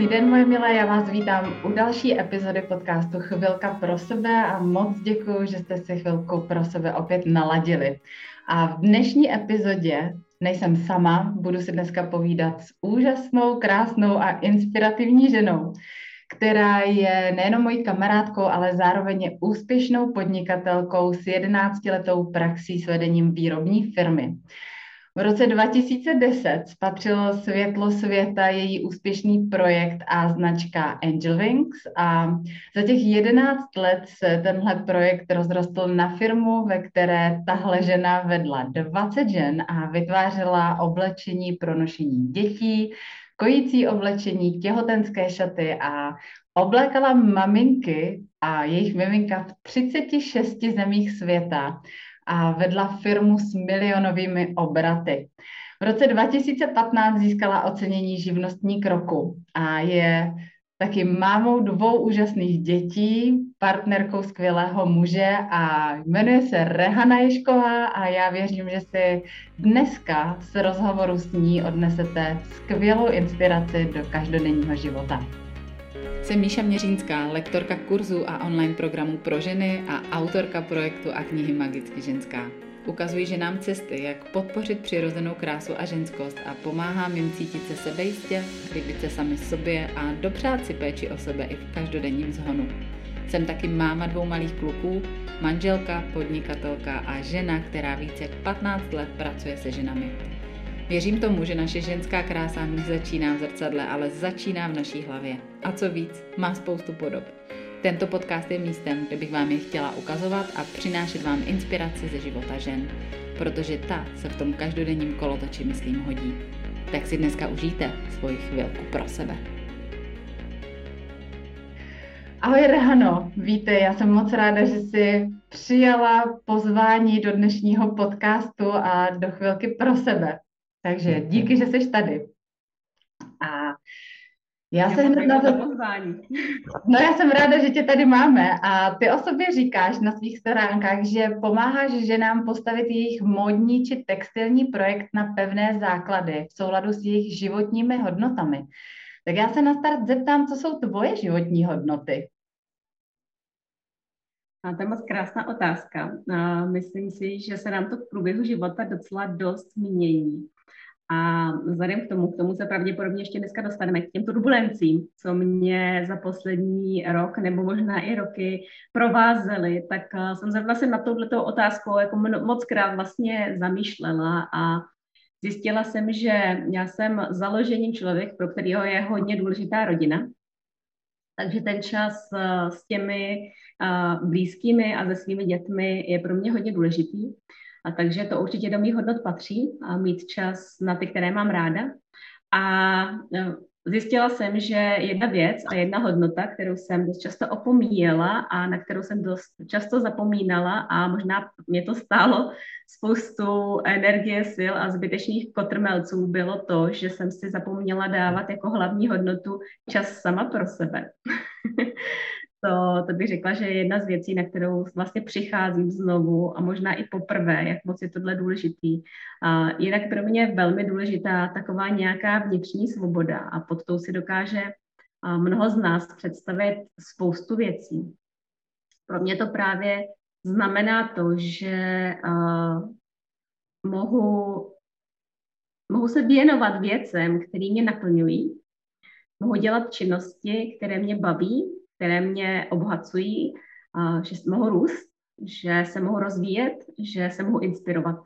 Krásný den, moje milé, já vás vítám u další epizody podcastu Chvilka pro sebe a moc děkuji, že jste si chvilku pro sebe opět naladili. A v dnešní epizodě nejsem sama, budu si dneska povídat s úžasnou, krásnou a inspirativní ženou, která je nejenom mojí kamarádkou, ale zároveň je úspěšnou podnikatelkou s 11-letou praxí s vedením výrobní firmy. V roce 2010 spatřilo světlo světa její úspěšný projekt a značka Angel Wings a za těch 11 let se tenhle projekt rozrostl na firmu, ve které tahle žena vedla 20 žen a vytvářela oblečení pro nošení dětí, kojící oblečení, těhotenské šaty a oblékala maminky a jejich miminka v 36 zemích světa a vedla firmu s milionovými obraty. V roce 2015 získala ocenění živnostní roku a je taky mámou dvou úžasných dětí, partnerkou skvělého muže a jmenuje se Rehana Ješková a já věřím, že si dneska z rozhovoru s ní odnesete skvělou inspiraci do každodenního života. Jsem Míša Měřínská, lektorka kurzu a online programů pro ženy a autorka projektu a knihy Magicky ženská. Ukazuji ženám cesty, jak podpořit přirozenou krásu a ženskost a pomáhám jim cítit se sebejistě, líbit se sami sobě a dopřát si péči o sebe i v každodenním zhonu. Jsem taky máma dvou malých kluků, manželka, podnikatelka a žena, která více jak 15 let pracuje se ženami. Věřím tomu, že naše ženská krása nezačíná v zrcadle, ale začíná v naší hlavě. A co víc, má spoustu podob. Tento podcast je místem, kde bych vám je chtěla ukazovat a přinášet vám inspiraci ze života žen, protože ta se v tom každodenním kolotoči, myslím, hodí. Tak si dneska užijte svoji chvilku pro sebe. Ahoj Rehano, víte, já jsem moc ráda, že jsi přijala pozvání do dnešního podcastu a do chvilky pro sebe. Takže díky, že jsi tady. A já, se hned na to... pozvání. No já jsem ráda, že tě tady máme a ty o sobě říkáš na svých stránkách, že pomáháš ženám postavit jejich módní či textilní projekt na pevné základy v souladu s jejich životními hodnotami. Tak já se na start zeptám, co jsou tvoje životní hodnoty? A to je moc krásná otázka. A myslím si, že se nám to v průběhu života docela dost mění. A vzhledem k tomu, k tomu se pravděpodobně ještě dneska dostaneme k těm turbulencím, co mě za poslední rok nebo možná i roky provázely, tak eh, jsem se vlastně na touto otázkou jako moc krát vlastně zamýšlela a zjistila jsem, že já jsem založením člověk, pro kterého je hodně důležitá rodina, takže ten čas eh, s těmi eh, blízkými a se svými dětmi je pro mě hodně důležitý. A takže to určitě do mých hodnot patří a mít čas na ty, které mám ráda. A e, zjistila jsem, že jedna věc a jedna hodnota, kterou jsem dost často opomíjela a na kterou jsem dost často zapomínala a možná mě to stálo spoustu energie, sil a zbytečných kotrmelců, bylo to, že jsem si zapomněla dávat jako hlavní hodnotu čas sama pro sebe. to, to bych řekla, že je jedna z věcí, na kterou vlastně přicházím znovu a možná i poprvé, jak moc je tohle důležitý. A jinak pro mě je velmi důležitá taková nějaká vnitřní svoboda a pod tou si dokáže mnoho z nás představit spoustu věcí. Pro mě to právě znamená to, že uh, mohu, mohu se věnovat věcem, které mě naplňují, mohu dělat činnosti, které mě baví které mě obohacují, že mohu růst, že se mohu rozvíjet, že se mohu inspirovat.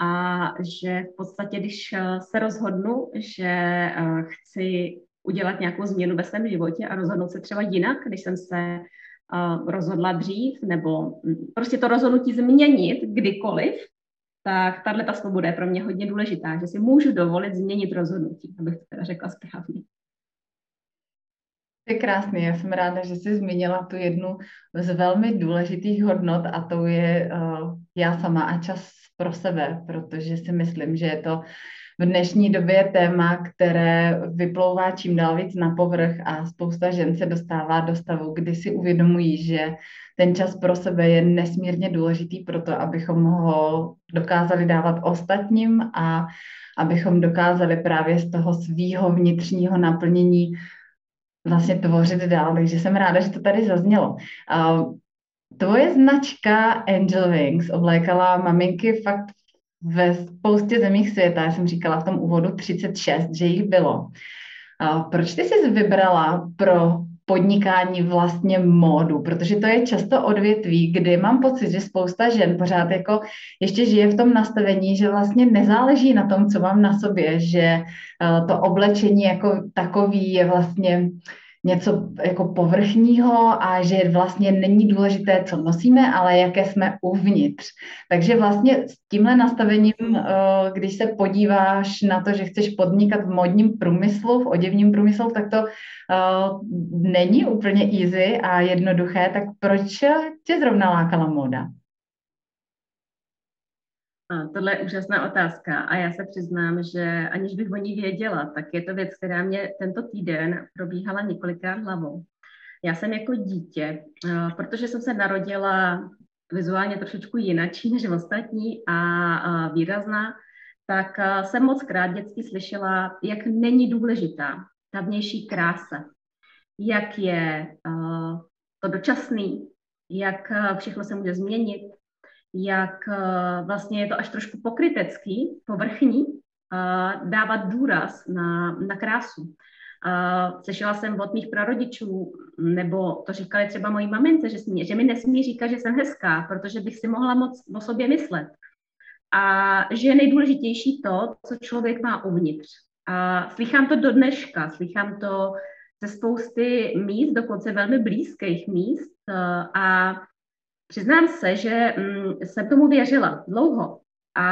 A že v podstatě, když se rozhodnu, že chci udělat nějakou změnu ve svém životě a rozhodnout se třeba jinak, když jsem se rozhodla dřív, nebo prostě to rozhodnutí změnit kdykoliv, tak tahle ta svoboda je pro mě hodně důležitá, že si můžu dovolit změnit rozhodnutí, abych to teda řekla správně. Je krásný, já jsem ráda, že jsi zmínila tu jednu z velmi důležitých hodnot a to je uh, já sama a čas pro sebe, protože si myslím, že je to v dnešní době téma, které vyplouvá čím dál víc na povrch a spousta žen se dostává do stavu, kdy si uvědomují, že ten čas pro sebe je nesmírně důležitý pro to, abychom ho dokázali dávat ostatním a abychom dokázali právě z toho svýho vnitřního naplnění vlastně tvořit dál. Takže jsem ráda, že to tady zaznělo. Tvoje značka Angel Wings oblékala maminky fakt ve spoustě zemích světa. Já jsem říkala v tom úvodu 36, že jich bylo. Proč ty jsi vybrala pro podnikání vlastně módu, protože to je často odvětví, kdy mám pocit, že spousta žen pořád jako ještě žije v tom nastavení, že vlastně nezáleží na tom, co mám na sobě, že eh, to oblečení jako takový je vlastně něco jako povrchního a že vlastně není důležité, co nosíme, ale jaké jsme uvnitř. Takže vlastně s tímhle nastavením, eh, když se podíváš na to, že chceš podnikat v modním průmyslu, v oděvním průmyslu, tak to eh, není úplně easy a jednoduché, tak proč tě zrovna lákala móda? Tohle je úžasná otázka. A já se přiznám, že aniž bych o ní věděla, tak je to věc, která mě tento týden probíhala několikrát hlavou. Já jsem jako dítě, protože jsem se narodila vizuálně trošičku jinačí než ostatní a výrazná, tak jsem moc krát dětsky slyšela, jak není důležitá ta vnější krása, jak je to dočasný, jak všechno se může změnit, jak eh, vlastně je to až trošku pokrytecký, povrchní, dávat důraz na, na krásu. Slyšela jsem od mých prarodičů, nebo to říkali třeba mojí mamince, že, smí, že mi nesmí říkat, že jsem hezká, protože bych si mohla moc o sobě myslet. A že je nejdůležitější to, co člověk má uvnitř. A slychám to do dneška, slychám to ze spousty míst, dokonce velmi blízkých míst eh, a Přiznám se, že mm, jsem tomu věřila dlouho a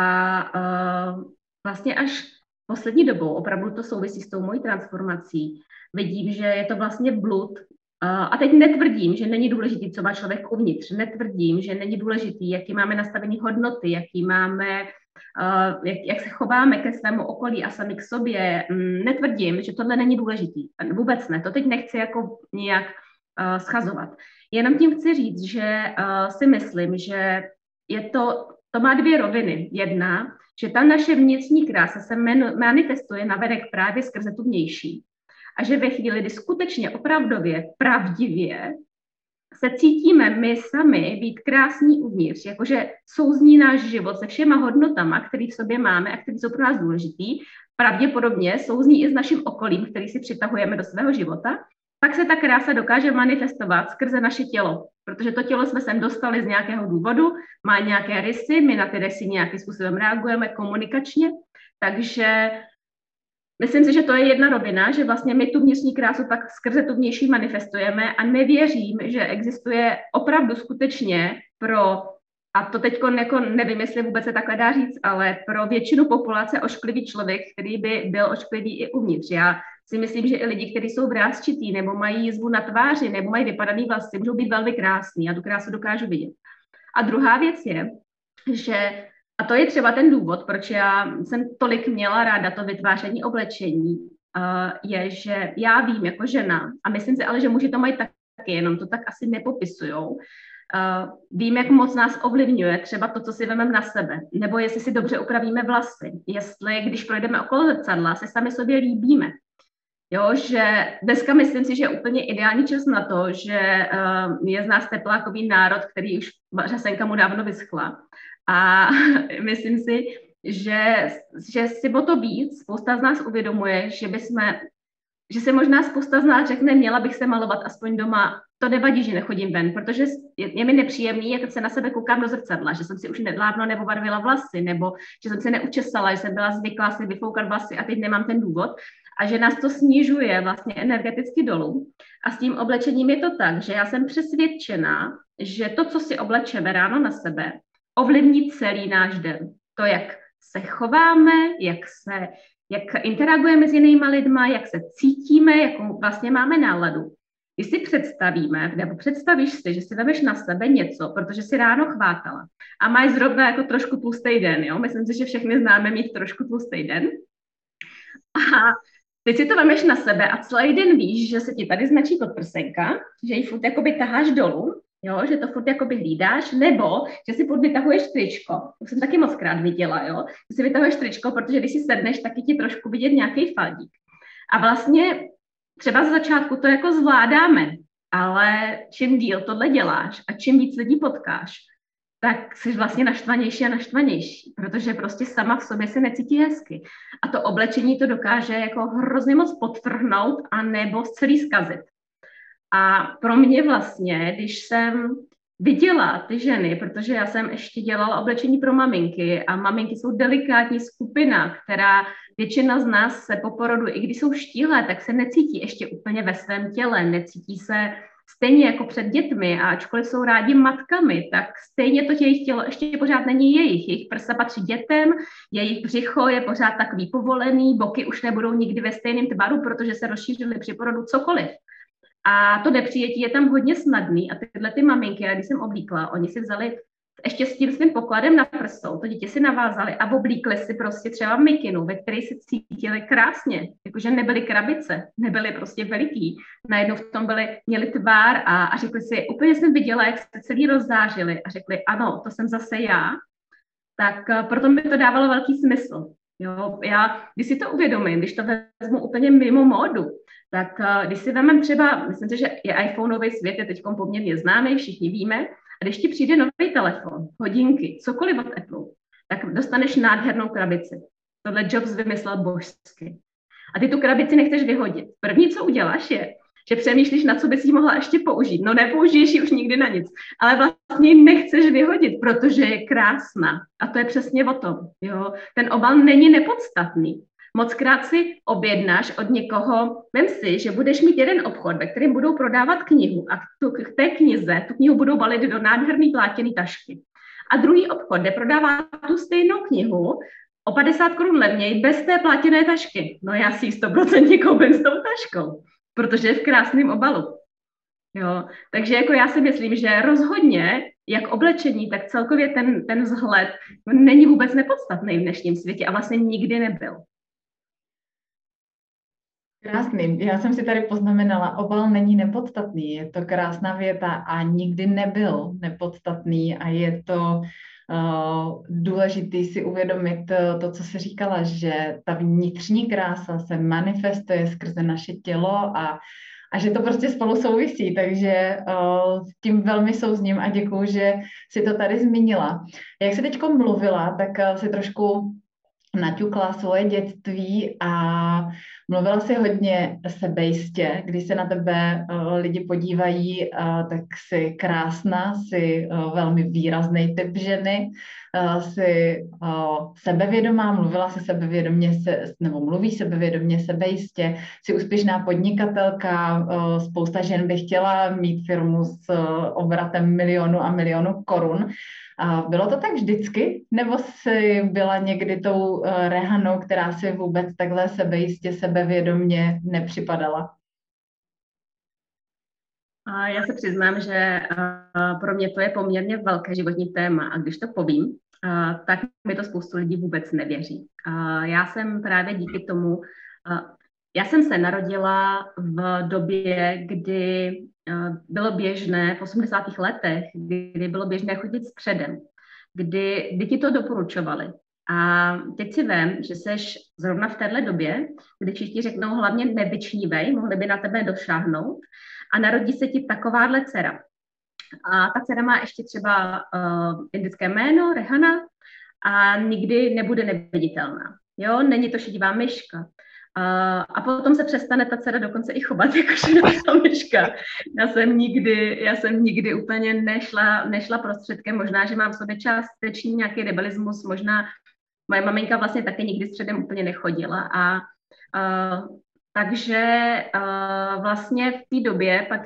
uh, vlastně až poslední dobou, opravdu to souvisí s tou mojí transformací, vidím, že je to vlastně blud. Uh, a teď netvrdím, že není důležitý, co má člověk uvnitř. Netvrdím, že není důležitý, jaký máme nastavený hodnoty, jaký máme, uh, jak, jak se chováme ke svému okolí a sami k sobě. Um, netvrdím, že tohle není důležitý. Vůbec ne. To teď nechci jako nějak schazovat. Jenom tím chci říct, že uh, si myslím, že je to, to má dvě roviny. Jedna, že ta naše vnitřní krása se manifestuje na verek právě skrze tu vnější. A že ve chvíli, kdy skutečně opravdově, pravdivě se cítíme my sami být krásní uvnitř, jakože souzní náš život se všema hodnotama, které v sobě máme a které jsou pro nás důležitý, pravděpodobně souzní i s naším okolím, který si přitahujeme do svého života, pak se ta krása dokáže manifestovat skrze naše tělo, protože to tělo jsme sem dostali z nějakého důvodu, má nějaké rysy, my na ty rysy nějakým způsobem reagujeme komunikačně, takže myslím si, že to je jedna rovina, že vlastně my tu vnitřní krásu pak skrze tu vnější manifestujeme a nevěřím, že existuje opravdu skutečně pro a to teď jako nevím, jestli vůbec se takhle dá říct, ale pro většinu populace ošklivý člověk, který by byl ošklivý i uvnitř. Já si myslím, že i lidi, kteří jsou vrázčitý, nebo mají jizvu na tváři, nebo mají vypadaný vlasy, můžou být velmi krásní a tu krásu dokážu vidět. A druhá věc je, že a to je třeba ten důvod, proč já jsem tolik měla ráda to vytváření oblečení, je, že já vím jako žena, a myslím si ale, že muži to mají taky, jenom to tak asi nepopisujou, uh, vím, jak moc nás ovlivňuje třeba to, co si vememe na sebe, nebo jestli si dobře upravíme vlasy, jestli, když projdeme okolo zrcadla, se sami sobě líbíme, Jo, že dneska myslím si, že je úplně ideální čas na to, že uh, je z nás teplákový národ, který už řasenka mu dávno vyschla. A myslím si, že, že si o to víc spousta z nás uvědomuje, že bychom, že se možná spousta z nás řekne, měla bych se malovat aspoň doma. To nevadí, že nechodím ven, protože je, je mi nepříjemný, jak se na sebe koukám do zrcadla, že jsem si už nedávno nepobarvila vlasy, nebo že jsem se neučesala, že jsem byla zvyklá si vyfoukat vlasy a teď nemám ten důvod a že nás to snižuje vlastně energeticky dolů. A s tím oblečením je to tak, že já jsem přesvědčená, že to, co si oblečeme ráno na sebe, ovlivní celý náš den. To, jak se chováme, jak se jak interagujeme s jinýma lidma, jak se cítíme, jakou vlastně máme náladu. Když si představíme, nebo představíš si, že si vezmeš na sebe něco, protože si ráno chvátala a máš zrovna jako trošku tlustý den, jo? Myslím si, že všechny známe mít trošku tlustý den A teď si to vemeš na sebe a celý den víš, že se ti tady značí podprsenka, že ji furt jakoby taháš dolů, jo, že to furt jakoby hlídáš, nebo že si furt vytahuješ tričko, to jsem taky moc krát viděla, jo, že si vytahuješ tričko, protože když si sedneš, tak je ti trošku vidět nějaký faldík. A vlastně třeba z začátku to jako zvládáme, ale čím díl tohle děláš a čím víc lidí potkáš, tak jsi vlastně naštvanější a naštvanější, protože prostě sama v sobě se necítí hezky. A to oblečení to dokáže jako hrozně moc podtrhnout a nebo celý zkazit. A pro mě vlastně, když jsem viděla ty ženy, protože já jsem ještě dělala oblečení pro maminky a maminky jsou delikátní skupina, která většina z nás se po porodu, i když jsou štíhlé, tak se necítí ještě úplně ve svém těle, necítí se stejně jako před dětmi a ačkoliv jsou rádi matkami, tak stejně to jejich tělo ještě pořád není jejich. Jejich prsa patří dětem, jejich břicho je pořád takový povolený, boky už nebudou nikdy ve stejném tvaru, protože se rozšířily při porodu cokoliv. A to nepřijetí je tam hodně snadný a tyhle ty maminky, já když jsem oblíkla, oni si vzali ještě s tím svým pokladem na prstou, to dítě si navázali a oblíkli si prostě třeba mikinu, ve které si cítili krásně, jakože nebyly krabice, nebyly prostě veliký, najednou v tom byli, měli tvár a, a řekli si, úplně jsem viděla, jak se celý rozzážili a řekli, ano, to jsem zase já, tak eh, proto mi to dávalo velký smysl. Jo, já, když si to uvědomím, když to vezmu úplně mimo módu, tak uh, když si vezmeme třeba, myslím si, že je iPhoneový svět je teď poměrně známý, všichni víme, a když ti přijde nový telefon, hodinky, cokoliv od Apple, tak dostaneš nádhernou krabici. Tohle Jobs vymyslel božsky. A ty tu krabici nechceš vyhodit. První, co uděláš, je, že přemýšlíš, na co bys ji mohla ještě použít. No nepoužiješ ji už nikdy na nic, ale vlastně ji nechceš vyhodit, protože je krásná. A to je přesně o tom. Jo? Ten obal není nepodstatný. Moc krát si objednáš od někoho, vem si, že budeš mít jeden obchod, ve kterém budou prodávat knihu a tu, k té knize tu knihu budou balit do nádherný plátěný tašky. A druhý obchod, kde prodává tu stejnou knihu, o 50 korun levněji, bez té plátěné tašky. No já si ji 100% koupím s tou taškou, protože je v krásném obalu. Jo, takže jako já si myslím, že rozhodně, jak oblečení, tak celkově ten, ten vzhled není vůbec nepodstatný v dnešním světě a vlastně nikdy nebyl. Krásný. Já jsem si tady poznamenala, obal není nepodstatný. Je to krásná věta a nikdy nebyl nepodstatný a je to důležitý si uvědomit to, co se říkala, že ta vnitřní krása se manifestuje skrze naše tělo a a že to prostě spolu souvisí, takže uh, s tím velmi souzním a děkuju, že si to tady zmínila. Jak jsi teď mluvila, tak si trošku naťukla svoje dětství a mluvila si hodně sebejistě. Když se na tebe uh, lidi podívají, uh, tak jsi krásná, jsi uh, velmi výrazný typ ženy, uh, sebevědomá, mluvila si sebevědomě, se, nebo mluví sebevědomě, sebejistě, jsi úspěšná podnikatelka, spousta žen by chtěla mít firmu s obratem milionu a milionu korun. A bylo to tak vždycky? Nebo jsi byla někdy tou uh, rehanou, která si vůbec takhle sebejistě, sebevědomně nepřipadala? Já se přiznám, že uh, pro mě to je poměrně velké životní téma a když to povím, uh, tak mi to spoustu lidí vůbec nevěří. Já jsem právě díky tomu, já jsem se narodila v době, kdy bylo běžné, v 80. letech, kdy bylo běžné chodit s předem, kdy, kdy ti to doporučovali. A teď si vem, že seš zrovna v téhle době, kdy všichni řeknou hlavně nevyčnívej, mohli by na tebe došáhnout a narodí se ti takováhle dcera. A ta dcera má ještě třeba uh, indické jméno, Rehana, a nikdy nebude neviditelná. Jo, není to šedivá myška. A, a potom se přestane ta dcera dokonce i chovat jako myška. Já jsem nikdy, já jsem nikdy úplně nešla, nešla prostředkem, možná, že mám v sobě částečný nějaký rebelismus, možná moje maminka vlastně taky nikdy středem úplně nechodila a uh, takže uh, vlastně v té době pak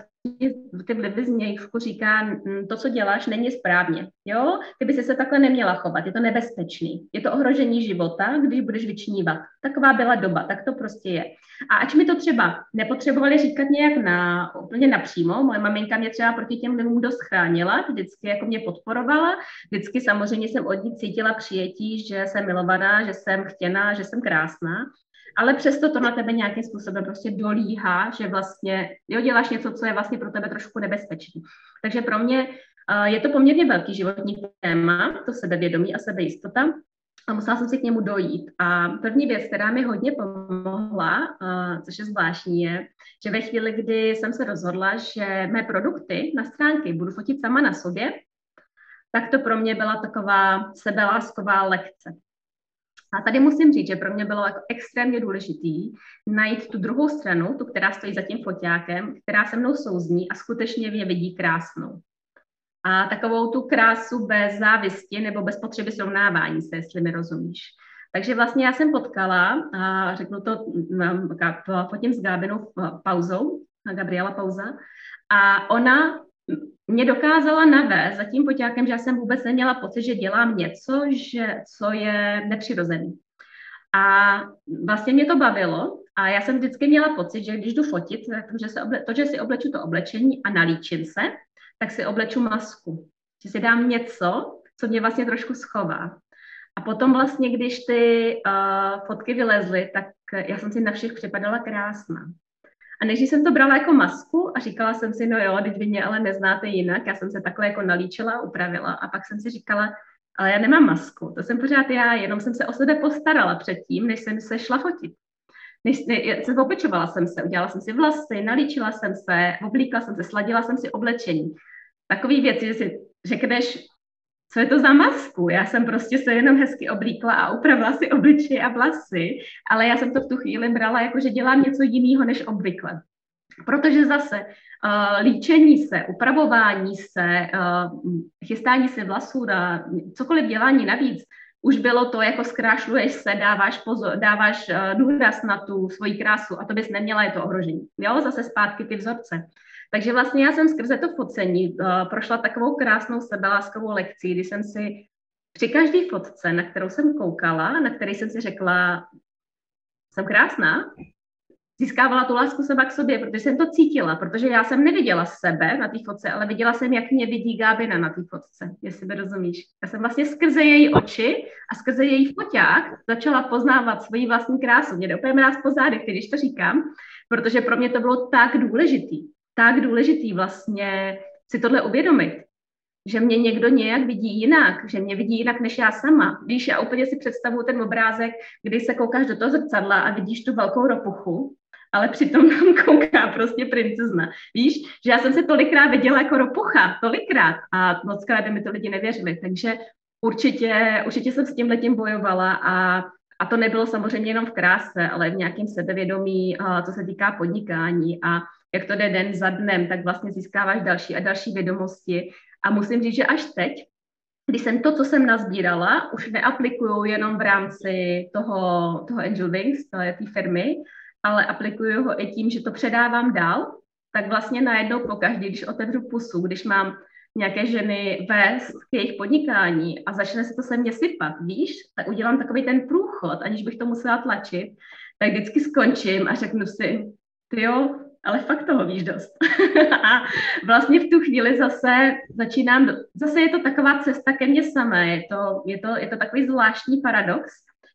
ty z nějšku říká, to, co děláš, není správně. Jo? Ty bys se takhle neměla chovat, je to nebezpečný. Je to ohrožení života, když budeš vyčnívat. Taková byla doba, tak to prostě je. A ač mi to třeba nepotřebovali říkat nějak na, úplně napřímo, moje maminka mě třeba proti těm vlivům dost chránila, vždycky jako mě podporovala, vždycky samozřejmě jsem od ní cítila přijetí, že jsem milovaná, že jsem chtěná, že jsem krásná, ale přesto to na tebe nějakým způsobem prostě dolíhá, že vlastně jo, děláš něco, co je vlastně pro tebe trošku nebezpečný. Takže pro mě uh, je to poměrně velký životní téma, to sebevědomí a sebejistota, a musela jsem si k němu dojít. A první věc, která mi hodně pomohla, uh, což je zvláštní, je, že ve chvíli, kdy jsem se rozhodla, že mé produkty na stránky budu fotit sama na sobě, tak to pro mě byla taková sebelásková lekce. A tady musím říct, že pro mě bylo jako extrémně důležitý najít tu druhou stranu, tu, která stojí za tím foťákem, která se mnou souzní a skutečně mě vidí krásnou. A takovou tu krásu bez závisti nebo bez potřeby srovnávání se, jestli mi rozumíš. Takže vlastně já jsem potkala, a řeknu to, fotím s Gábinou pauzou, Gabriela Pauza, a ona mě dokázala navést za tím poťákem, že já jsem vůbec neměla pocit, že dělám něco, že, co je nepřirozený. A vlastně mě to bavilo a já jsem vždycky měla pocit, že když jdu fotit, že, se oble, to, že si obleču to oblečení a nalíčím se, tak si obleču masku. Že si dám něco, co mě vlastně trošku schová. A potom vlastně, když ty uh, fotky vylezly, tak já jsem si na všech připadala krásná. A než jsem to brala jako masku a říkala jsem si, no jo, teď vy mě ale neznáte jinak, já jsem se takhle jako nalíčila, upravila a pak jsem si říkala, ale já nemám masku, to jsem pořád já, jenom jsem se o sebe postarala předtím, než jsem se šla fotit. Než, ne, se opečovala jsem se, udělala jsem si vlasy, nalíčila jsem se, oblíkla jsem se, sladila jsem si oblečení. Takový věci, že si řekneš, co je to za masku? Já jsem prostě se jenom hezky oblíkla a upravila si obličej a vlasy, ale já jsem to v tu chvíli brala jako, že dělám něco jiného než obvykle. Protože zase uh, líčení se, upravování se, uh, chystání si vlasů, na cokoliv dělání navíc, už bylo to, jako zkrášluješ se, dáváš, pozor, dáváš uh, důraz na tu svoji krásu a to bys neměla, je to ohrožení. Jo, zase zpátky ty vzorce. Takže vlastně já jsem skrze to focení uh, prošla takovou krásnou sebeláskovou lekcí, kdy jsem si při každé fotce, na kterou jsem koukala, na které jsem si řekla, jsem krásná, získávala tu lásku seba k sobě, protože jsem to cítila, protože já jsem neviděla sebe na té fotce, ale viděla jsem, jak mě vidí Gábina na té fotce, jestli by rozumíš. Já jsem vlastně skrze její oči a skrze její foťák začala poznávat svoji vlastní krásu. Mě jde úplně mráz po zádech, když to říkám, protože pro mě to bylo tak důležitý tak důležitý vlastně si tohle uvědomit, že mě někdo nějak vidí jinak, že mě vidí jinak než já sama. Víš, já úplně si představuju ten obrázek, kdy se koukáš do toho zrcadla a vidíš tu velkou ropuchu, ale přitom tam kouká prostě princezna. Víš, že já jsem se tolikrát viděla jako ropucha, tolikrát a moc by mi to lidi nevěřili, takže určitě, určitě jsem s tím letím bojovala a a to nebylo samozřejmě jenom v kráse, ale v nějakém sebevědomí, co se týká podnikání. A jak to jde den za dnem, tak vlastně získáváš další a další vědomosti. A musím říct, že až teď, když jsem to, co jsem nazbírala, už neaplikuju jenom v rámci toho, toho Angel Wings, té firmy, ale aplikuju ho i tím, že to předávám dál, tak vlastně najednou po každý, když otevřu pusu, když mám nějaké ženy vést k jejich podnikání a začne se to se mně sypat, víš, tak udělám takový ten průchod, aniž bych to musela tlačit, tak vždycky skončím a řeknu si, ty jo, ale fakt toho víš dost. a vlastně v tu chvíli zase začínám, zase je to taková cesta ke mně samé, je to, je to, je to takový zvláštní paradox,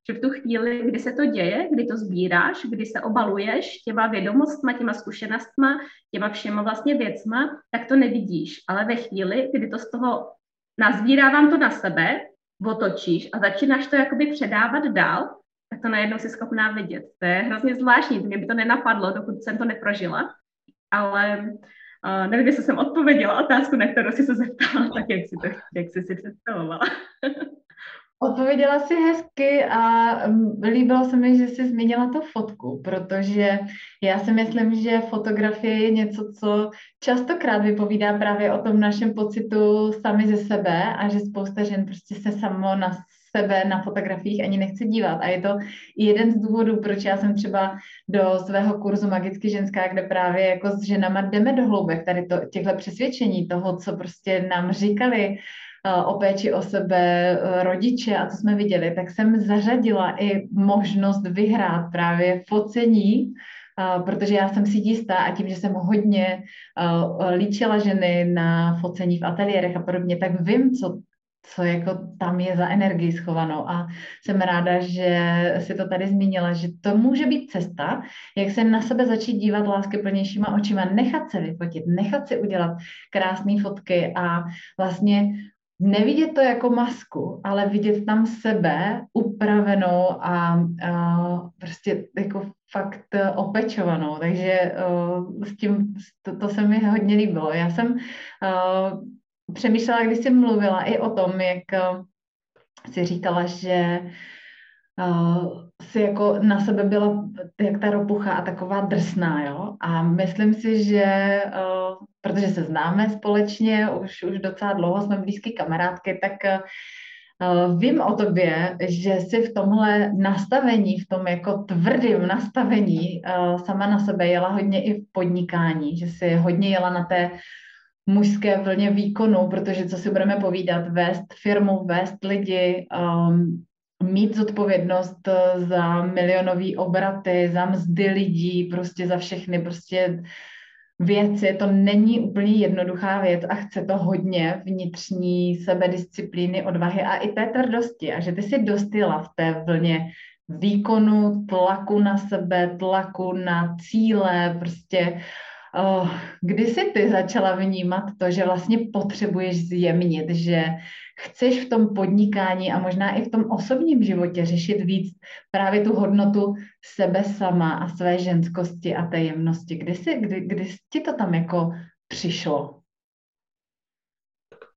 že v tu chvíli, kdy se to děje, kdy to sbíráš, kdy se obaluješ těma vědomostma, těma zkušenostma, těma všema vlastně věcma, tak to nevidíš. Ale ve chvíli, kdy to z toho nazbírávám to na sebe, otočíš a začínáš to jakoby předávat dál, tak to najednou si schopná vidět. To je hrozně zvláštní, mě by to nenapadlo, dokud jsem to neprožila, ale uh, nevím, jestli jsem odpověděla otázku, na kterou jsi se zeptala, tak jak jsi, to, jak jsi si představovala. Odpověděla si hezky a mm, líbilo se mi, že jsi zmínila tu fotku, protože já si myslím, že fotografie je něco, co častokrát vypovídá právě o tom našem pocitu sami ze sebe a že spousta žen prostě se samo na sebe na fotografiích ani nechce dívat. A je to jeden z důvodů, proč já jsem třeba do svého kurzu Magicky ženská, kde právě jako s ženama jdeme do hloubek tady to, těchto přesvědčení, toho, co prostě nám říkali, eh, o péči o sebe eh, rodiče a co jsme viděli, tak jsem zařadila i možnost vyhrát právě focení, Uh, protože já jsem si jistá a tím, že jsem hodně líčila ženy na focení v ateliérech a podobně, tak vím, co co jako tam je za energii schovanou. A jsem ráda, že si to tady zmínila, že to může být cesta, jak se na sebe začít dívat láskyplnějšíma očima, nechat se vyfotit, nechat si udělat krásné fotky a vlastně nevidět to jako masku, ale vidět tam sebe upravenou a, a prostě jako fakt opečovanou. Takže uh, s tím, to, to se mi hodně líbilo. Já jsem uh, přemýšlela, když jsi mluvila i o tom, jak uh, si říkala, že uh, si jako na sebe byla jak ta ropucha a taková drsná, jo. A myslím si, že uh, protože se známe společně, už, už docela dlouho jsme blízké kamarádky, tak uh, vím o tobě, že jsi v tomhle nastavení, v tom jako tvrdém nastavení sama na sebe jela hodně i v podnikání, že jsi hodně jela na té mužské vlně výkonu, protože co si budeme povídat, vést firmu, vést lidi, um, mít zodpovědnost za milionové obraty, za mzdy lidí, prostě za všechny prostě věci, to není úplně jednoduchá věc a chce to hodně vnitřní sebedisciplíny, odvahy a i té tvrdosti. A že ty si dostila v té vlně výkonu, tlaku na sebe, tlaku na cíle, prostě oh, kdy jsi ty začala vnímat to, že vlastně potřebuješ zjemnit, že chceš v tom podnikání a možná i v tom osobním životě řešit víc právě tu hodnotu sebe sama a své ženskosti a té jemnosti. Kdy, jsi, kdy, kdy ti to tam jako přišlo?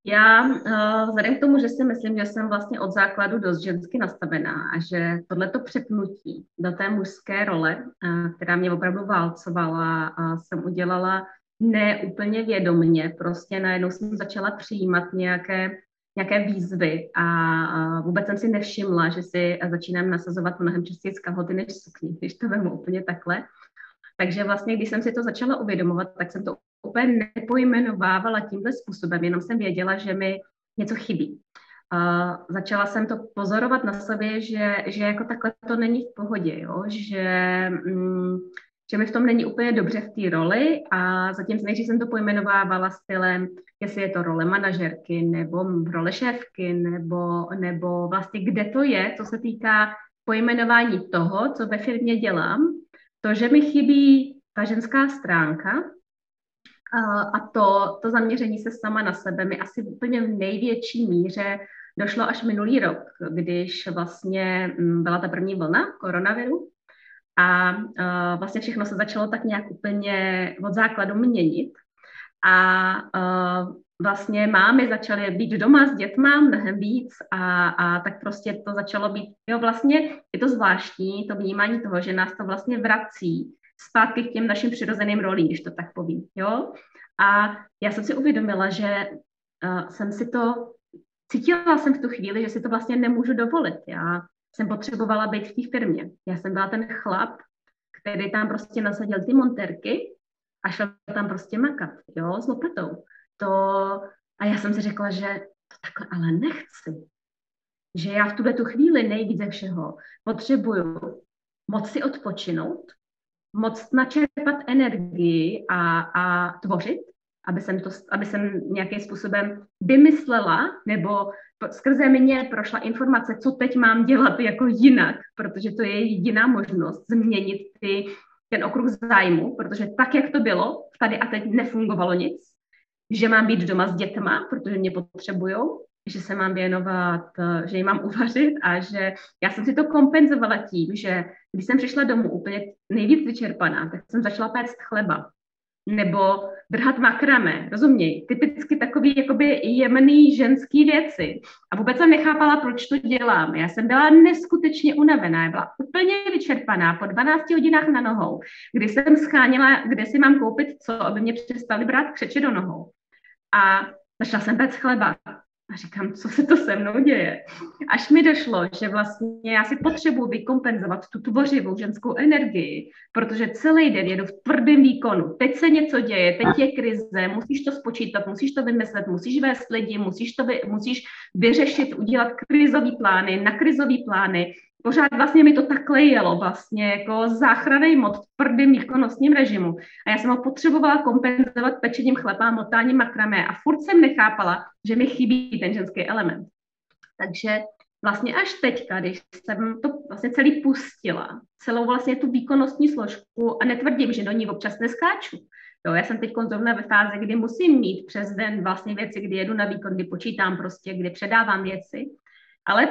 Já uh, vzhledem k tomu, že si myslím, že jsem vlastně od základu dost žensky nastavená a že tohleto přepnutí do té mužské role, uh, která mě opravdu válcovala, uh, jsem udělala ne úplně vědomně, prostě najednou jsem začala přijímat nějaké nějaké výzvy a vůbec jsem si nevšimla, že si začínám nasazovat mnohem častěji kalhoty než sukni, když to vemu úplně takhle. Takže vlastně, když jsem si to začala uvědomovat, tak jsem to úplně nepojmenovávala tímhle způsobem, jenom jsem věděla, že mi něco chybí. Uh, začala jsem to pozorovat na sobě, že, že jako takhle to není v pohodě, jo? že mm, že mi v tom není úplně dobře v té roli a zatím nejdřív jsem to pojmenovávala stylem, jestli je to role manažerky nebo role šéfky nebo, nebo vlastně kde to je, co se týká pojmenování toho, co ve firmě dělám, to, že mi chybí ta ženská stránka a, to, to zaměření se sama na sebe mi asi úplně v největší míře došlo až minulý rok, když vlastně mm, byla ta první vlna koronaviru a vlastně všechno se začalo tak nějak úplně od základu měnit. A vlastně mámy začaly být doma s dětma mnohem víc a, a tak prostě to začalo být, jo vlastně je to zvláštní, to vnímání toho, že nás to vlastně vrací zpátky k těm našim přirozeným rolím, když to tak povím, jo. A já jsem si uvědomila, že uh, jsem si to, cítila jsem v tu chvíli, že si to vlastně nemůžu dovolit. Já jsem potřebovala být v té firmě. Já jsem byla ten chlap, který tam prostě nasadil ty monterky a šel tam prostě makat, jo, s lopatou. To, a já jsem si řekla, že to takhle ale nechci. Že já v tuhle tu chvíli nejvíc ze všeho potřebuju moc si odpočinout, moc načerpat energii a, a tvořit, aby jsem, to, aby jsem nějakým způsobem vymyslela nebo skrze mě prošla informace, co teď mám dělat jako jinak, protože to je jediná možnost změnit ty, ten okruh zájmu, protože tak, jak to bylo, tady a teď nefungovalo nic, že mám být doma s dětma, protože mě potřebují, že se mám věnovat, že jim mám uvařit a že já jsem si to kompenzovala tím, že když jsem přišla domů úplně nejvíc vyčerpaná, tak jsem začala péct chleba nebo drhat makrame, rozuměj, typicky takový jakoby jemný ženský věci. A vůbec jsem nechápala, proč to dělám. Já jsem byla neskutečně unavená, byla úplně vyčerpaná po 12 hodinách na nohou, kdy jsem scháněla, kde si mám koupit co, aby mě přestali brát křeče do nohou. A začala jsem pec chleba. A říkám, co se to se mnou děje. Až mi došlo, že vlastně já si potřebuji vykompenzovat tu tvořivou ženskou energii, protože celý den jedu v tvrdém výkonu. Teď se něco děje, teď je krize, musíš to spočítat, musíš to vymyslet, musíš vést lidi, musíš, to vy, musíš vyřešit, udělat krizové plány, na krizové plány, pořád vlastně mi to takhle jelo, vlastně jako záchranný mod v tvrdým výkonnostním režimu. A já jsem ho potřebovala kompenzovat pečením chleba, motáním makramé a furt jsem nechápala, že mi chybí ten ženský element. Takže vlastně až teďka, když jsem to vlastně celý pustila, celou vlastně tu výkonnostní složku a netvrdím, že do ní občas neskáču. Jo, já jsem teď zrovna ve fázi, kdy musím mít přes den vlastně věci, kdy jedu na výkon, kdy počítám prostě, kdy předávám věci, ale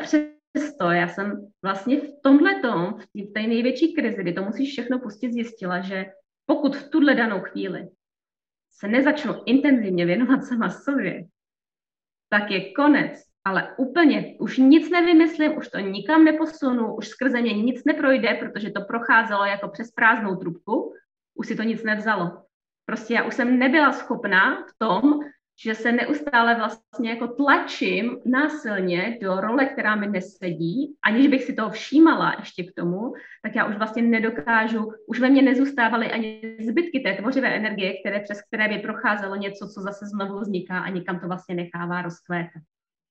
přesto já jsem vlastně v tomhle tom, v té největší krizi, kdy to musíš všechno pustit, zjistila, že pokud v tuhle danou chvíli se nezačnu intenzivně věnovat sama sobě, tak je konec ale úplně už nic nevymyslím, už to nikam neposunu, už skrze mě nic neprojde, protože to procházelo jako přes prázdnou trubku, už si to nic nevzalo. Prostě já už jsem nebyla schopná v tom, že se neustále vlastně jako tlačím násilně do role, která mi nesedí, aniž bych si toho všímala ještě k tomu, tak já už vlastně nedokážu, už ve mně nezůstávaly ani zbytky té tvořivé energie, které, přes které by procházelo něco, co zase znovu vzniká a nikam to vlastně nechává rozkvétat.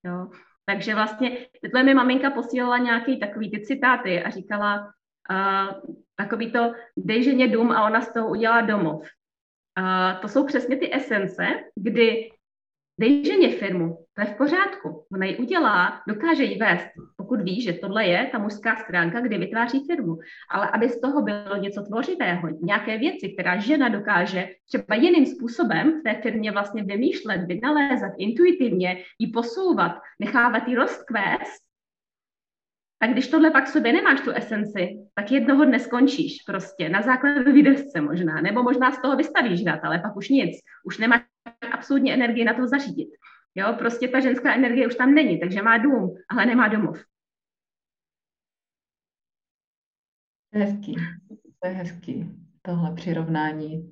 Jo. Takže vlastně, tohle mi maminka posílala nějaký takový ty citáty a říkala, uh, takový to, dej ženě dům a ona z toho udělá domov. Uh, to jsou přesně ty esence, kdy dej ženě firmu, to je v pořádku, ona ji udělá, dokáže ji vést, pokud ví, že tohle je ta mužská stránka, kdy vytváří firmu. Ale aby z toho bylo něco tvořivého, nějaké věci, která žena dokáže třeba jiným způsobem v té firmě vlastně vymýšlet, vynalézat, intuitivně ji posouvat, nechávat ji rozkvést, tak když tohle pak sobě nemáš tu esenci, tak jednoho dne skončíš prostě na základové desce možná, nebo možná z toho vystavíš hrad, ale pak už nic, už nemáš absolutně energii na to zařídit. Jo, prostě ta ženská energie už tam není, takže má dům, ale nemá domov. Hezký, to je hezký, tohle přirovnání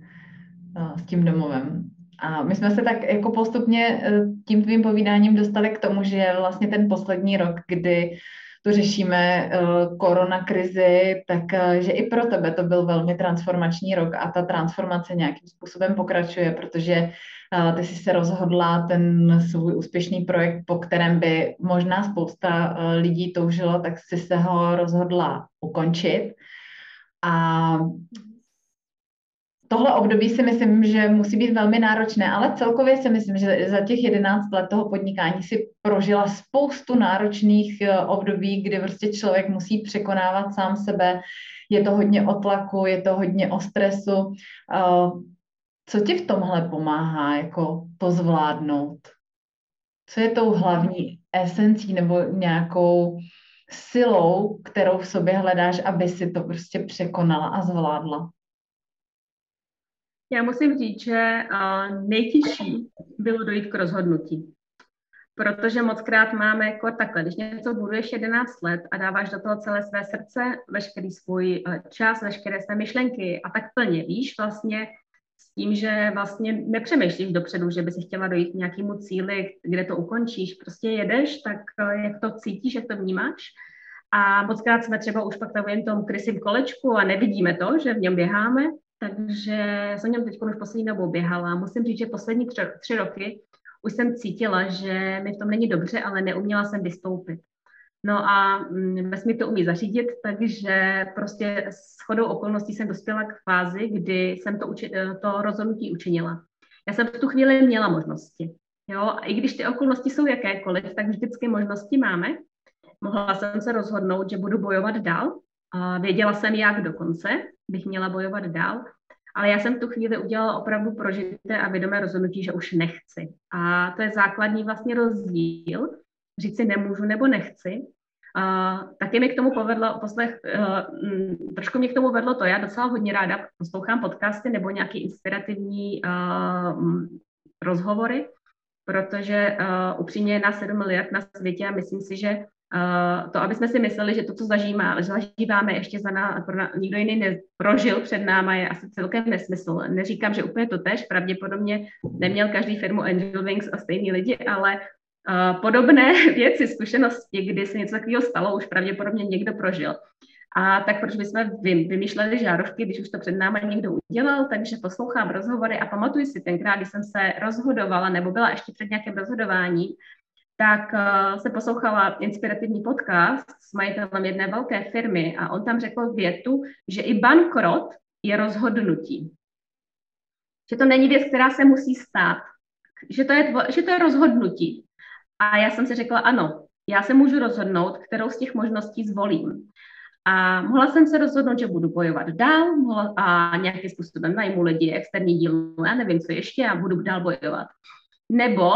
uh, s tím domovem. A my jsme se tak jako postupně uh, tím tvým povídáním dostali k tomu, že vlastně ten poslední rok, kdy tu řešíme uh, korona krizi, tak uh, že i pro tebe to byl velmi transformační rok a ta transformace nějakým způsobem pokračuje, protože uh, ty jsi se rozhodla ten svůj úspěšný projekt, po kterém by možná spousta lidí toužilo, tak jsi se ho rozhodla ukončit. A tohle období si myslím, že musí být velmi náročné, ale celkově si myslím, že za těch 11 let toho podnikání si prožila spoustu náročných eh, období, kdy prostě člověk musí překonávat sám sebe. Je to hodně o tlaku, je to hodně o stresu. Eh, co ti v tomhle pomáhá, jako to zvládnout? Co je tou hlavní esencí nebo nějakou silou, kterou v sobě hledáš, aby si to prostě překonala a zvládla? Já musím říct, že nejtěžší bylo dojít k rozhodnutí. Protože moc krát máme jako takhle, když něco buduješ 11 let a dáváš do toho celé své srdce, veškerý svůj e, čas, veškeré své myšlenky a tak plně víš vlastně s tím, že vlastně nepřemýšlíš dopředu, že by si chtěla dojít k nějakému cíli, kde to ukončíš, prostě jedeš, tak e, jak to cítíš, jak to vnímáš. A moc krát jsme třeba už pak takovým tom krysím kolečku a nevidíme to, že v něm běháme, takže jsem něm teď už poslední dobou běhala. Musím říct, že poslední tři, tři roky už jsem cítila, že mi v tom není dobře, ale neuměla jsem vystoupit. No a bez mi to umí zařídit, takže prostě s chodou okolností jsem dospěla k fázi, kdy jsem to, uči- to rozhodnutí učinila. Já jsem v tu chvíli měla možnosti. Jo? I když ty okolnosti jsou jakékoliv, tak vždycky možnosti máme. Mohla jsem se rozhodnout, že budu bojovat dál. A věděla jsem, jak dokonce bych měla bojovat dál. Ale já jsem v tu chvíli udělala opravdu prožité a vědomé rozhodnutí, že už nechci. A to je základní vlastně rozdíl. Říct si nemůžu nebo nechci. Uh, taky mi k tomu povedlo, poslech, uh, trošku mě k tomu vedlo to, já docela hodně ráda poslouchám podcasty nebo nějaké inspirativní uh, rozhovory, protože uh, upřímně je nás 7 miliard na světě a myslím si, že Uh, to, aby jsme si mysleli, že to, co zažívá, zažíváme, ještě za nás, pro nikdo jiný neprožil před náma, je asi celkem nesmysl. Neříkám, že úplně to tež, pravděpodobně neměl každý firmu Angel Wings a stejní lidi, ale uh, podobné věci, zkušenosti, kdy se něco takového stalo, už pravděpodobně někdo prožil. A tak proč bychom vymýšleli žárovky, když už to před námi někdo udělal, takže poslouchám rozhovory a pamatuju si tenkrát, když jsem se rozhodovala nebo byla ještě před nějakým rozhodováním, tak uh, se poslouchala inspirativní podcast s majitelem jedné velké firmy a on tam řekl větu, že i bankrot je rozhodnutí. Že to není věc, která se musí stát. Že to je, tvo, že to je rozhodnutí. A já jsem si řekla, ano, já se můžu rozhodnout, kterou z těch možností zvolím. A mohla jsem se rozhodnout, že budu bojovat dál mohla, a nějakým způsobem najmu lidi, externí dílu, já nevím, co ještě, a budu dál bojovat. Nebo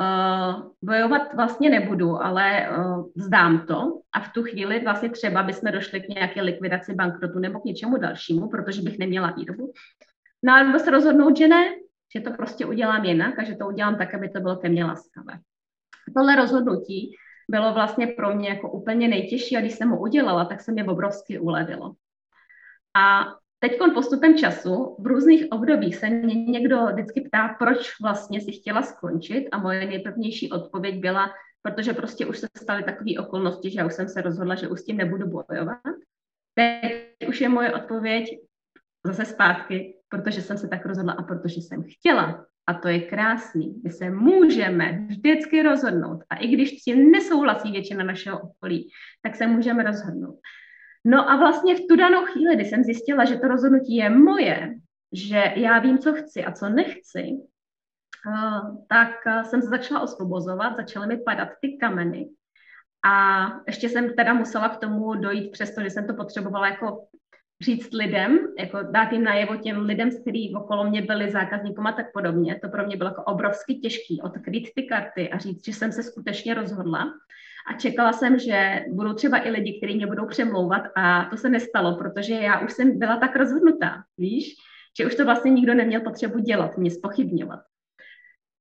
uh, bojovat vlastně nebudu, ale uh, vzdám to a v tu chvíli vlastně třeba bychom došli k nějaké likvidaci bankrotu nebo k něčemu dalšímu, protože bych neměla výrobu. No a se rozhodnout, že ne, že to prostě udělám jinak a že to udělám tak, aby to bylo ke mně laskavé. Tohle rozhodnutí bylo vlastně pro mě jako úplně nejtěžší a když jsem ho udělala, tak se mě obrovsky ulevilo. A teď postupem času v různých obdobích se mě někdo vždycky ptá, proč vlastně si chtěla skončit a moje nejpevnější odpověď byla, protože prostě už se staly takové okolnosti, že já už jsem se rozhodla, že už s tím nebudu bojovat. Teď už je moje odpověď zase zpátky, protože jsem se tak rozhodla a protože jsem chtěla. A to je krásný. My se můžeme vždycky rozhodnout. A i když s tím nesouhlasí většina našeho okolí, tak se můžeme rozhodnout. No a vlastně v tu danou chvíli, kdy jsem zjistila, že to rozhodnutí je moje, že já vím, co chci a co nechci, tak jsem se začala osvobozovat, začaly mi padat ty kameny. A ještě jsem teda musela k tomu dojít, přestože jsem to potřebovala jako říct lidem, jako dát jim najevo těm lidem, kteří okolo mě byli zákazníkům a tak podobně. To pro mě bylo jako obrovsky těžké odkryt ty karty a říct, že jsem se skutečně rozhodla. A čekala jsem, že budou třeba i lidi, kteří mě budou přemlouvat a to se nestalo, protože já už jsem byla tak rozhodnutá, víš, že už to vlastně nikdo neměl potřebu dělat, mě spochybňovat.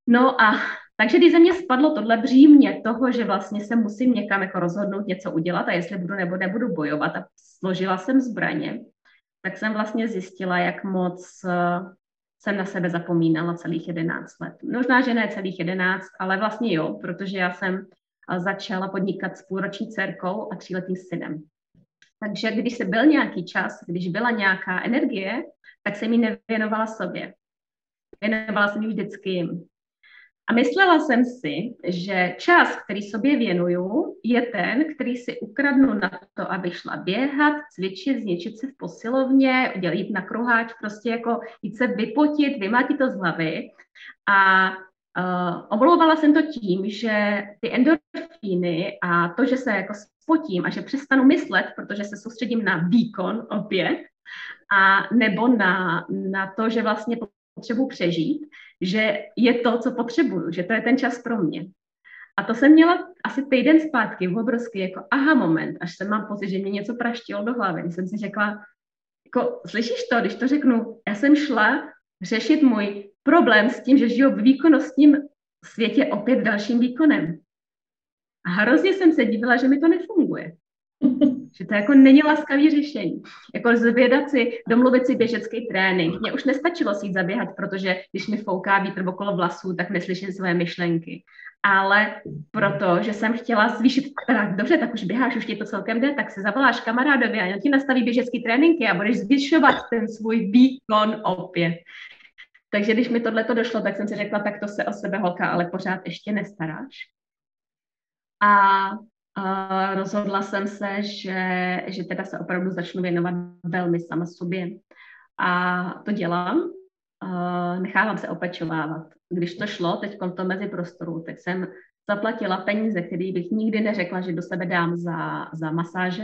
No a takže když ze mě spadlo tohle břímě toho, že vlastně se musím někam jako rozhodnout něco udělat a jestli budu nebo nebudu bojovat a složila jsem zbraně, tak jsem vlastně zjistila, jak moc eh, jsem na sebe zapomínala celých 11 let. Možná, že ne celých 11, ale vlastně jo, protože já jsem začala podnikat s půlroční dcerkou a tříletým synem. Takže když se byl nějaký čas, když byla nějaká energie, tak jsem ji nevěnovala sobě. Věnovala jsem ji vždycky jim. A myslela jsem si, že čas, který sobě věnuju, je ten, který si ukradnu na to, aby šla běhat, cvičit, zničit se v posilovně, jít na kruháč, prostě jako jít se vypotit, vymátit to z hlavy. A uh, omlouvala jsem to tím, že ty endorfíny a to, že se jako spotím a že přestanu myslet, protože se soustředím na výkon opět, a nebo na, na to, že vlastně potřebuji přežít, že je to, co potřebuju, že to je ten čas pro mě. A to jsem měla asi týden zpátky, v obrovský jako aha moment, až jsem mám pocit, že mě něco praštilo do hlavy. Jsem si řekla, jako, slyšíš to, když to řeknu, já jsem šla řešit můj problém s tím, že žiju v výkonnostním světě opět dalším výkonem. A hrozně jsem se divila, že mi to nefunguje. Že to jako není laskavý řešení. Jako zvědat si, domluvit si běžecký trénink. Mně už nestačilo si jít zaběhat, protože když mi fouká vítr okolo vlasů, tak neslyším své myšlenky. Ale proto, že jsem chtěla zvýšit, tak dobře, tak už běháš, už ti to celkem jde, tak se zavoláš kamarádovi a on ti nastaví běžecký tréninky a budeš zvyšovat ten svůj výkon opět. Takže když mi tohle došlo, tak jsem si řekla, tak to se o sebe holka, ale pořád ještě nestaráš. A Uh, rozhodla jsem se, že, že teda se opravdu začnu věnovat velmi sama sobě. A to dělám. Uh, nechávám se opečovávat. Když to šlo teď v tom mezi prostoru, tak jsem zaplatila peníze, které bych nikdy neřekla, že do sebe dám za, za masáže.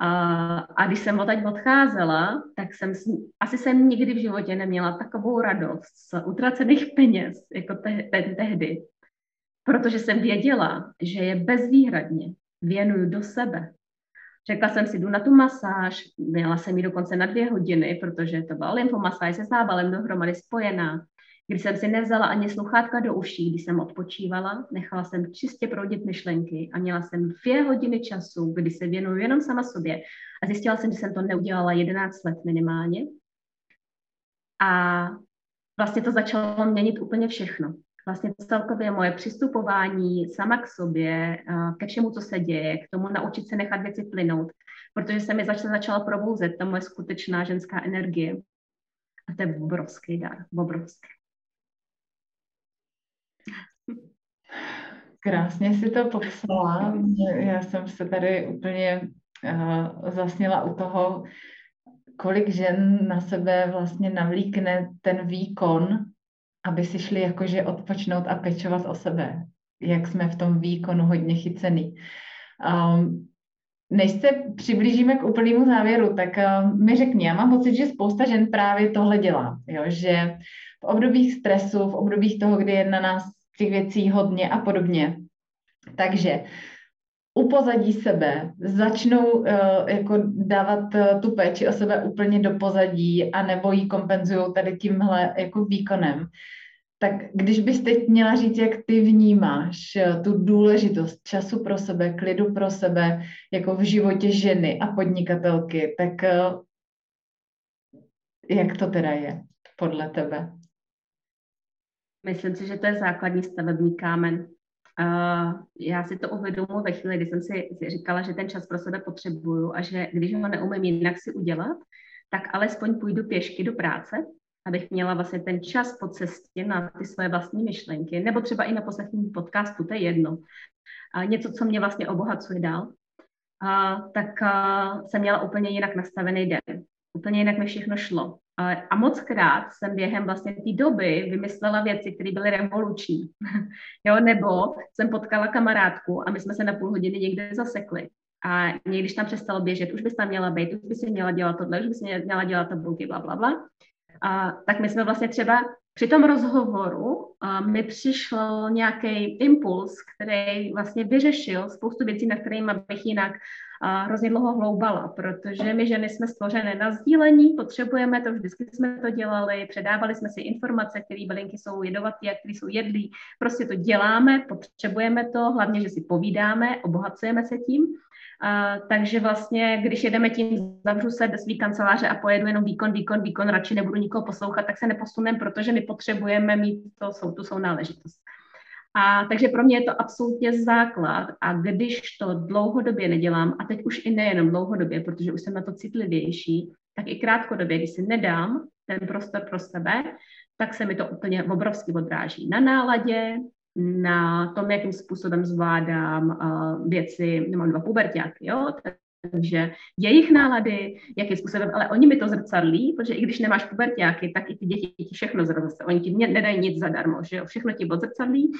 A, a když jsem odtaď odcházela, tak jsem, asi jsem nikdy v životě neměla takovou radost z utracených peněz, jako te, te, tehdy protože jsem věděla, že je bezvýhradně věnuju do sebe. Řekla jsem si, jdu na tu masáž, měla jsem ji dokonce na dvě hodiny, protože to byla lymfomasáž se zábalem dohromady spojená. Když jsem si nevzala ani sluchátka do uší, když jsem odpočívala, nechala jsem čistě proudit myšlenky a měla jsem dvě hodiny času, kdy se věnuju jenom sama sobě. A zjistila jsem, že jsem to neudělala 11 let minimálně. A vlastně to začalo měnit úplně všechno vlastně celkově moje přistupování sama k sobě, ke všemu, co se děje, k tomu naučit se nechat věci plynout, protože se mi začala, začala probouzet ta moje skutečná ženská energie. A to je obrovský dar, obrovský. Krásně si to popsala. Já jsem se tady úplně uh, zasněla u toho, kolik žen na sebe vlastně navlíkne ten výkon aby si šli jakože odpočnout a pečovat o sebe. jak jsme v tom výkonu hodně chycený. Um, než se přiblížíme k úplnému závěru, tak uh, mi řekni, já mám pocit, že spousta žen právě tohle dělá, jo? že v obdobích stresu, v obdobích toho, kdy je na nás těch věcí hodně a podobně. Takže upozadí sebe, začnou uh, jako dávat uh, tu péči o sebe úplně do pozadí a nebo ji kompenzují tady tímhle jako výkonem. Tak když bys teď měla říct, jak ty vnímáš uh, tu důležitost času pro sebe, klidu pro sebe, jako v životě ženy a podnikatelky, tak uh, jak to teda je podle tebe? Myslím si, že to je základní stavební kámen. Uh, já si to uvědomuji ve chvíli, kdy jsem si, říkala, že ten čas pro sebe potřebuju a že když ho neumím jinak si udělat, tak alespoň půjdu pěšky do práce, abych měla vlastně ten čas po cestě na ty své vlastní myšlenky, nebo třeba i na poslechní podcastu, to je jedno. A něco, co mě vlastně obohacuje dál. A, tak a, jsem měla úplně jinak nastavený den. Úplně jinak mi všechno šlo. A moc krát jsem během vlastně té doby vymyslela věci, které byly revoluční. jo, nebo jsem potkala kamarádku a my jsme se na půl hodiny někde zasekli. A někdy, když tam přestalo běžet, už bys tam měla být, už bys si měla dělat tohle, už bys měla dělat tabulky, bla, bla, bla. A, tak my jsme vlastně třeba při tom rozhovoru a mi přišel nějaký impuls, který vlastně vyřešil spoustu věcí, na kterými bych jinak a hrozně dlouho hloubala, protože my ženy jsme stvořené na sdílení, potřebujeme to, vždycky jsme to dělali, předávali jsme si informace, které bylinky jsou jedovaté a které jsou jedlí, prostě to děláme, potřebujeme to, hlavně, že si povídáme, obohacujeme se tím. Uh, takže vlastně, když jedeme tím, zavřu se do svý kanceláře a pojedu jenom výkon, výkon, výkon, radši nebudu nikoho poslouchat, tak se neposuneme, protože my potřebujeme mít to, jsou, tu jsou náležitost. A takže pro mě je to absolutně základ. A když to dlouhodobě nedělám, a teď už i nejenom dlouhodobě, protože už jsem na to citlivější, tak i krátkodobě, když si nedám ten prostor pro sebe, tak se mi to úplně obrovsky odráží. Na náladě, na tom, jakým způsobem zvládám uh, věci, nemám dva pubertáky, jo, takže jejich nálady, jakým způsobem, ale oni mi to zrcadlí, protože i když nemáš pubertáky, tak i ty děti ti všechno zrovna, oni ti nedají nic zadarmo, že jo, všechno ti odzrcadlí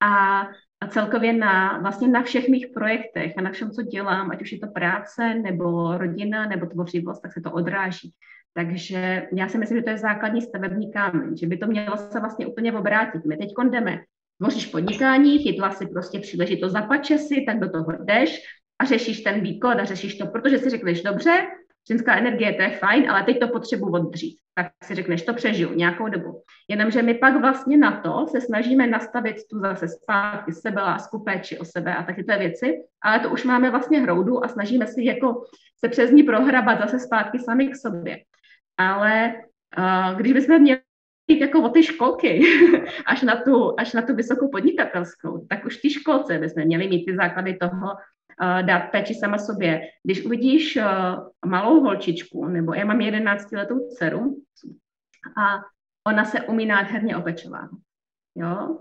a, a celkově na, vlastně na všech mých projektech a na všem, co dělám, ať už je to práce, nebo rodina, nebo tvořivost, tak se to odráží. Takže já si myslím, že to je základní stavební kámen, že by to mělo se vlastně úplně obrátit. My teď jdeme, tvoříš podnikání, chytla si prostě příležitost, zapače si, tak do toho jdeš a řešíš ten výkon a řešíš to, protože si řekneš, dobře, ženská energie, to je fajn, ale teď to potřebuji oddřít. Tak si řekneš, to přežiju nějakou dobu. Jenomže my pak vlastně na to se snažíme nastavit tu zase zpátky sebelásku, péči o sebe a taky ty věci, ale to už máme vlastně hroudu a snažíme si jako se přes ní prohrabat zase zpátky sami k sobě. Ale uh, když bychom měli jít jako o ty školky, až na tu, až na tu vysokou podnikatelskou, tak už ty školce bychom měli mít ty základy toho, dát péči sama sobě. Když uvidíš uh, malou holčičku, nebo já mám 11 letou dceru a ona se umí nádherně opečovat. Jo?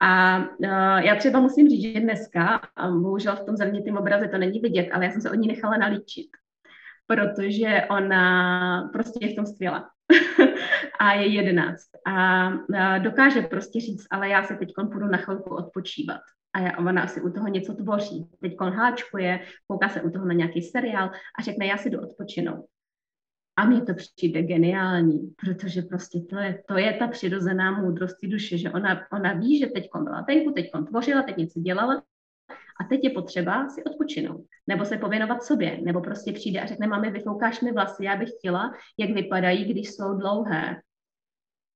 A uh, já třeba musím říct, že dneska, bohužel v tom zrnitém obraze to není vidět, ale já jsem se od ní nechala nalíčit, protože ona prostě je v tom skvělá. a je jedenáct. A, a dokáže prostě říct, ale já se teď půjdu na chvilku odpočívat a ona asi u toho něco tvoří. Teď háčkuje, kouká se u toho na nějaký seriál a řekne, já si jdu odpočinout. A mně to přijde geniální, protože prostě to je, to je ta přirozená moudrost duše, že ona, ona ví, že teď byla venku, teď tvořila, teď něco dělala a teď je potřeba si odpočinout, nebo se pověnovat sobě, nebo prostě přijde a řekne, mami, vyfoukáš mi vlasy, já bych chtěla, jak vypadají, když jsou dlouhé.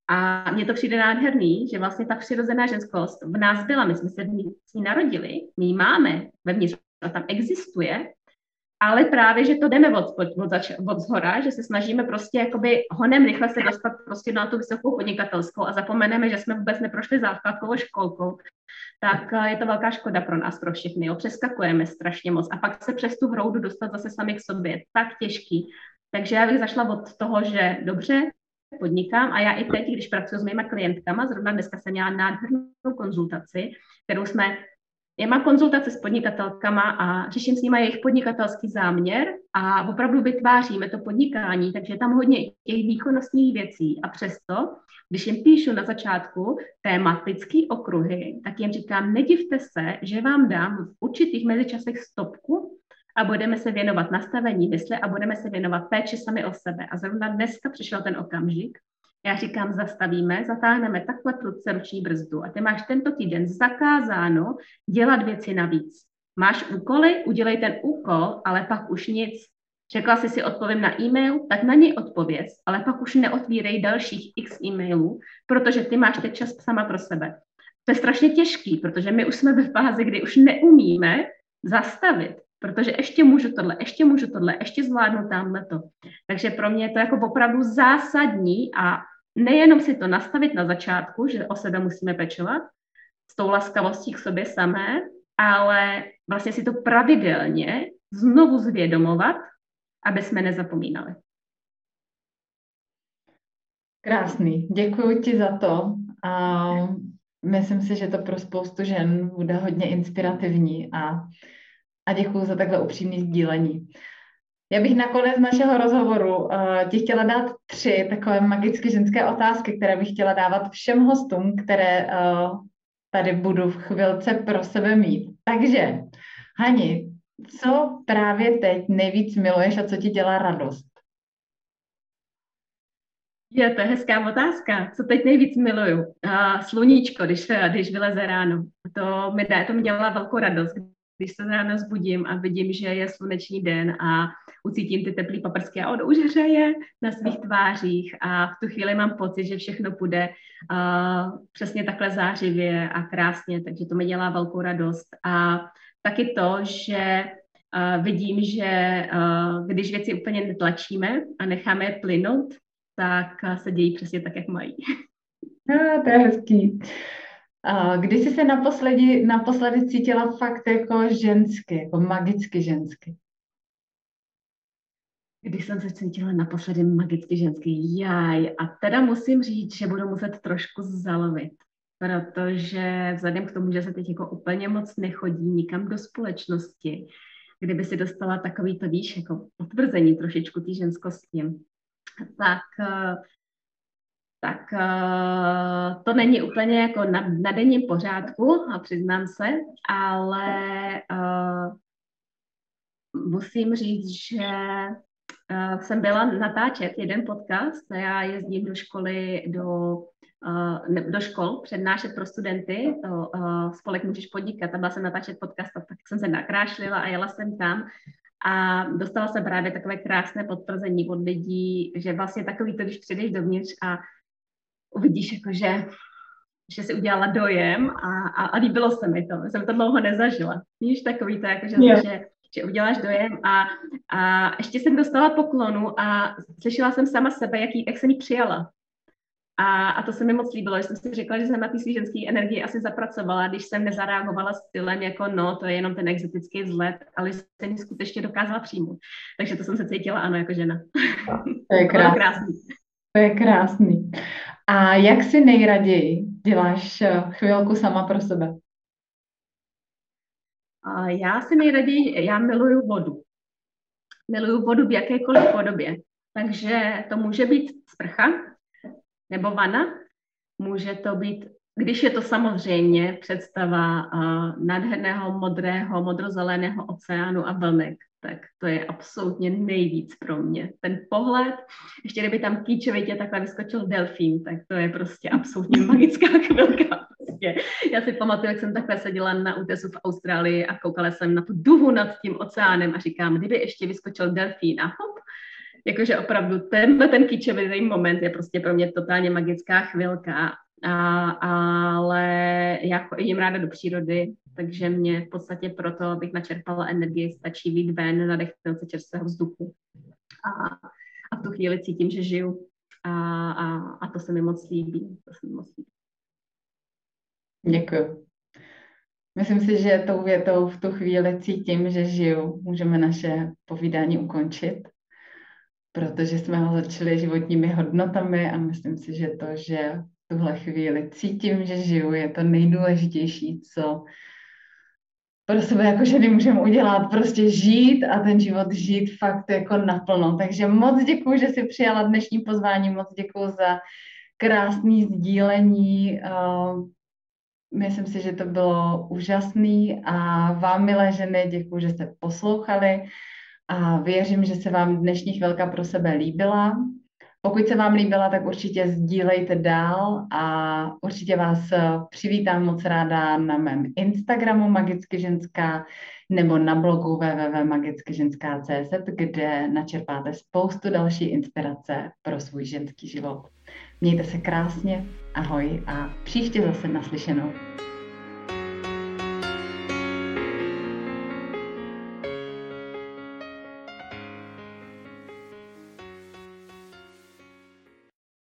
A mně to přijde nádherný, že vlastně ta přirozená ženskost v nás byla, my jsme se s ní narodili, my ji máme vevnitř, tam existuje, ale právě, že to jdeme od, od, od, zač, od zhora, že se snažíme prostě jakoby honem rychle se dostat prostě na tu vysokou podnikatelskou a zapomeneme, že jsme vůbec neprošli základkovou školkou, tak eh, je to velká škoda pro nás, pro všechny. Jo. Přeskakujeme strašně moc a pak se přes tu hroudu dostat zase sami k sobě. Tak těžký. Takže já bych zašla od toho, že dobře, podnikám a já i teď, když pracuji s mýma klientkama, zrovna dneska jsem měla nádhernou konzultaci, kterou jsme já mám konzultace s podnikatelkama a řeším s nimi jejich podnikatelský záměr a opravdu vytváříme to podnikání, takže tam hodně těch výkonnostních věcí. A přesto, když jim píšu na začátku tematický okruhy, tak jim říkám, nedivte se, že vám dám v určitých mezičasech stopku a budeme se věnovat nastavení mysli a budeme se věnovat péči sami o sebe. A zrovna dneska přišel ten okamžik, já říkám, zastavíme, zatáhneme takhle prudce ruční brzdu a ty máš tento týden zakázáno dělat věci navíc. Máš úkoly, udělej ten úkol, ale pak už nic. Řekla jsi si odpovím na e-mail, tak na něj odpověz, ale pak už neotvírej dalších x e-mailů, protože ty máš teď čas sama pro sebe. To je strašně těžký, protože my už jsme ve fázi, kdy už neumíme zastavit, protože ještě můžu tohle, ještě můžu tohle, ještě zvládnu tamhle to. Takže pro mě je to jako opravdu zásadní a nejenom si to nastavit na začátku, že o sebe musíme pečovat, s tou laskavostí k sobě samé, ale vlastně si to pravidelně znovu zvědomovat, aby jsme nezapomínali. Krásný, děkuji ti za to. A myslím si, že to pro spoustu žen bude hodně inspirativní a, a děkuji za takhle upřímné sdílení. Já bych nakonec našeho rozhovoru uh, ti chtěla dát tři takové magické ženské otázky, které bych chtěla dávat všem hostům, které uh, tady budu v chvilce pro sebe mít. Takže, Hani, co právě teď nejvíc miluješ a co ti dělá radost? Je, to hezká otázka. Co teď nejvíc miluju? Uh, sluníčko, když, když vyleze ráno. To mi, to mi dělá velkou radost, když se ráno zbudím a vidím, že je sluneční den a ucítím ty teplý paprsky a on už hřeje na svých tvářích a v tu chvíli mám pocit, že všechno půjde uh, přesně takhle zářivě a krásně, takže to mi dělá velkou radost. A taky to, že uh, vidím, že uh, když věci úplně netlačíme a necháme je plynout, tak se dějí přesně tak, jak mají. A, to je hezký. Kdy jsi se naposledy, naposledy cítila fakt jako žensky, jako magicky žensky? Když jsem se cítila naposledy magicky ženský, jaj. A teda musím říct, že budu muset trošku zalovit, protože vzhledem k tomu, že se teď jako úplně moc nechodí nikam do společnosti, kdyby si dostala takový to, víš, jako potvrzení trošičku té ženskosti, tak tak uh, to není úplně jako na, na denním pořádku, a přiznám se, ale uh, musím říct, že uh, jsem byla natáčet jeden podcast, já jezdím do školy, do, uh, do škol přednášet pro studenty, to uh, spolek Můžeš podnikat, a byla jsem natáčet podcast, tak jsem se nakrášlila a jela jsem tam. A dostala jsem právě takové krásné potvrzení od lidí, že vlastně takový to, když přijdeš dovnitř a uvidíš, jako, že, si udělala dojem a, a, a líbilo se mi to. Jsem to dlouho nezažila. Víš, takový to, jako, že, že, že uděláš dojem a, a ještě jsem dostala poklonu a slyšela jsem sama sebe, jaký, jak jsem ji přijala. A, a to se mi moc líbilo, že jsem si řekla, že jsem na té svý ženské energii asi zapracovala, když jsem nezareagovala stylem jako no, to je jenom ten exotický vzhled, ale jsem ji skutečně dokázala přijmout. Takže to jsem se cítila, ano, jako žena. To je krásný. To je krásný. A jak si nejraději děláš eh, chvilku sama pro sebe? Já si nejraději, já miluju vodu. Miluju vodu v jakékoliv podobě. Takže to může být sprcha nebo vana. Může to být, když je to samozřejmě představa uh, nádherného modrého, modrozeleného oceánu a vlnek, tak to je absolutně nejvíc pro mě. Ten pohled, ještě kdyby tam kýčovitě takhle vyskočil delfín, tak to je prostě absolutně magická chvilka. Prostě. Já si pamatuju, jak jsem takhle seděla na útesu v Austrálii a koukala jsem na tu duhu nad tím oceánem a říkám, kdyby ještě vyskočil delfín a hop, jakože opravdu tenhle ten kýčovitý moment je prostě pro mě totálně magická chvilka a, ale já jim ráda do přírody, takže mě v podstatě proto, abych načerpala energii, stačí být ven, nadechnout se čerstvého vzduchu. A, a v tu chvíli cítím, že žiju. A, a, a to se mi moc líbí. To se mi moc líbí. Děkuji. Myslím si, že tou větou v tu chvíli cítím, že žiju. Můžeme naše povídání ukončit, protože jsme ho začali životními hodnotami a myslím si, že to, že tuhle chvíli cítím, že žiju, je to nejdůležitější, co pro sebe jako ženy můžeme udělat, prostě žít a ten život žít fakt jako naplno. Takže moc děkuji, že jsi přijala dnešní pozvání, moc děkuji za krásný sdílení. Myslím si, že to bylo úžasný a vám, milé ženy, děkuji, že jste poslouchali a věřím, že se vám dnešní chvilka pro sebe líbila. Pokud se vám líbila, tak určitě sdílejte dál a určitě vás přivítám moc ráda na mém Instagramu Magicky ženská nebo na blogu www.magickyženská.cz, kde načerpáte spoustu další inspirace pro svůj ženský život. Mějte se krásně, ahoj a příště zase naslyšenou.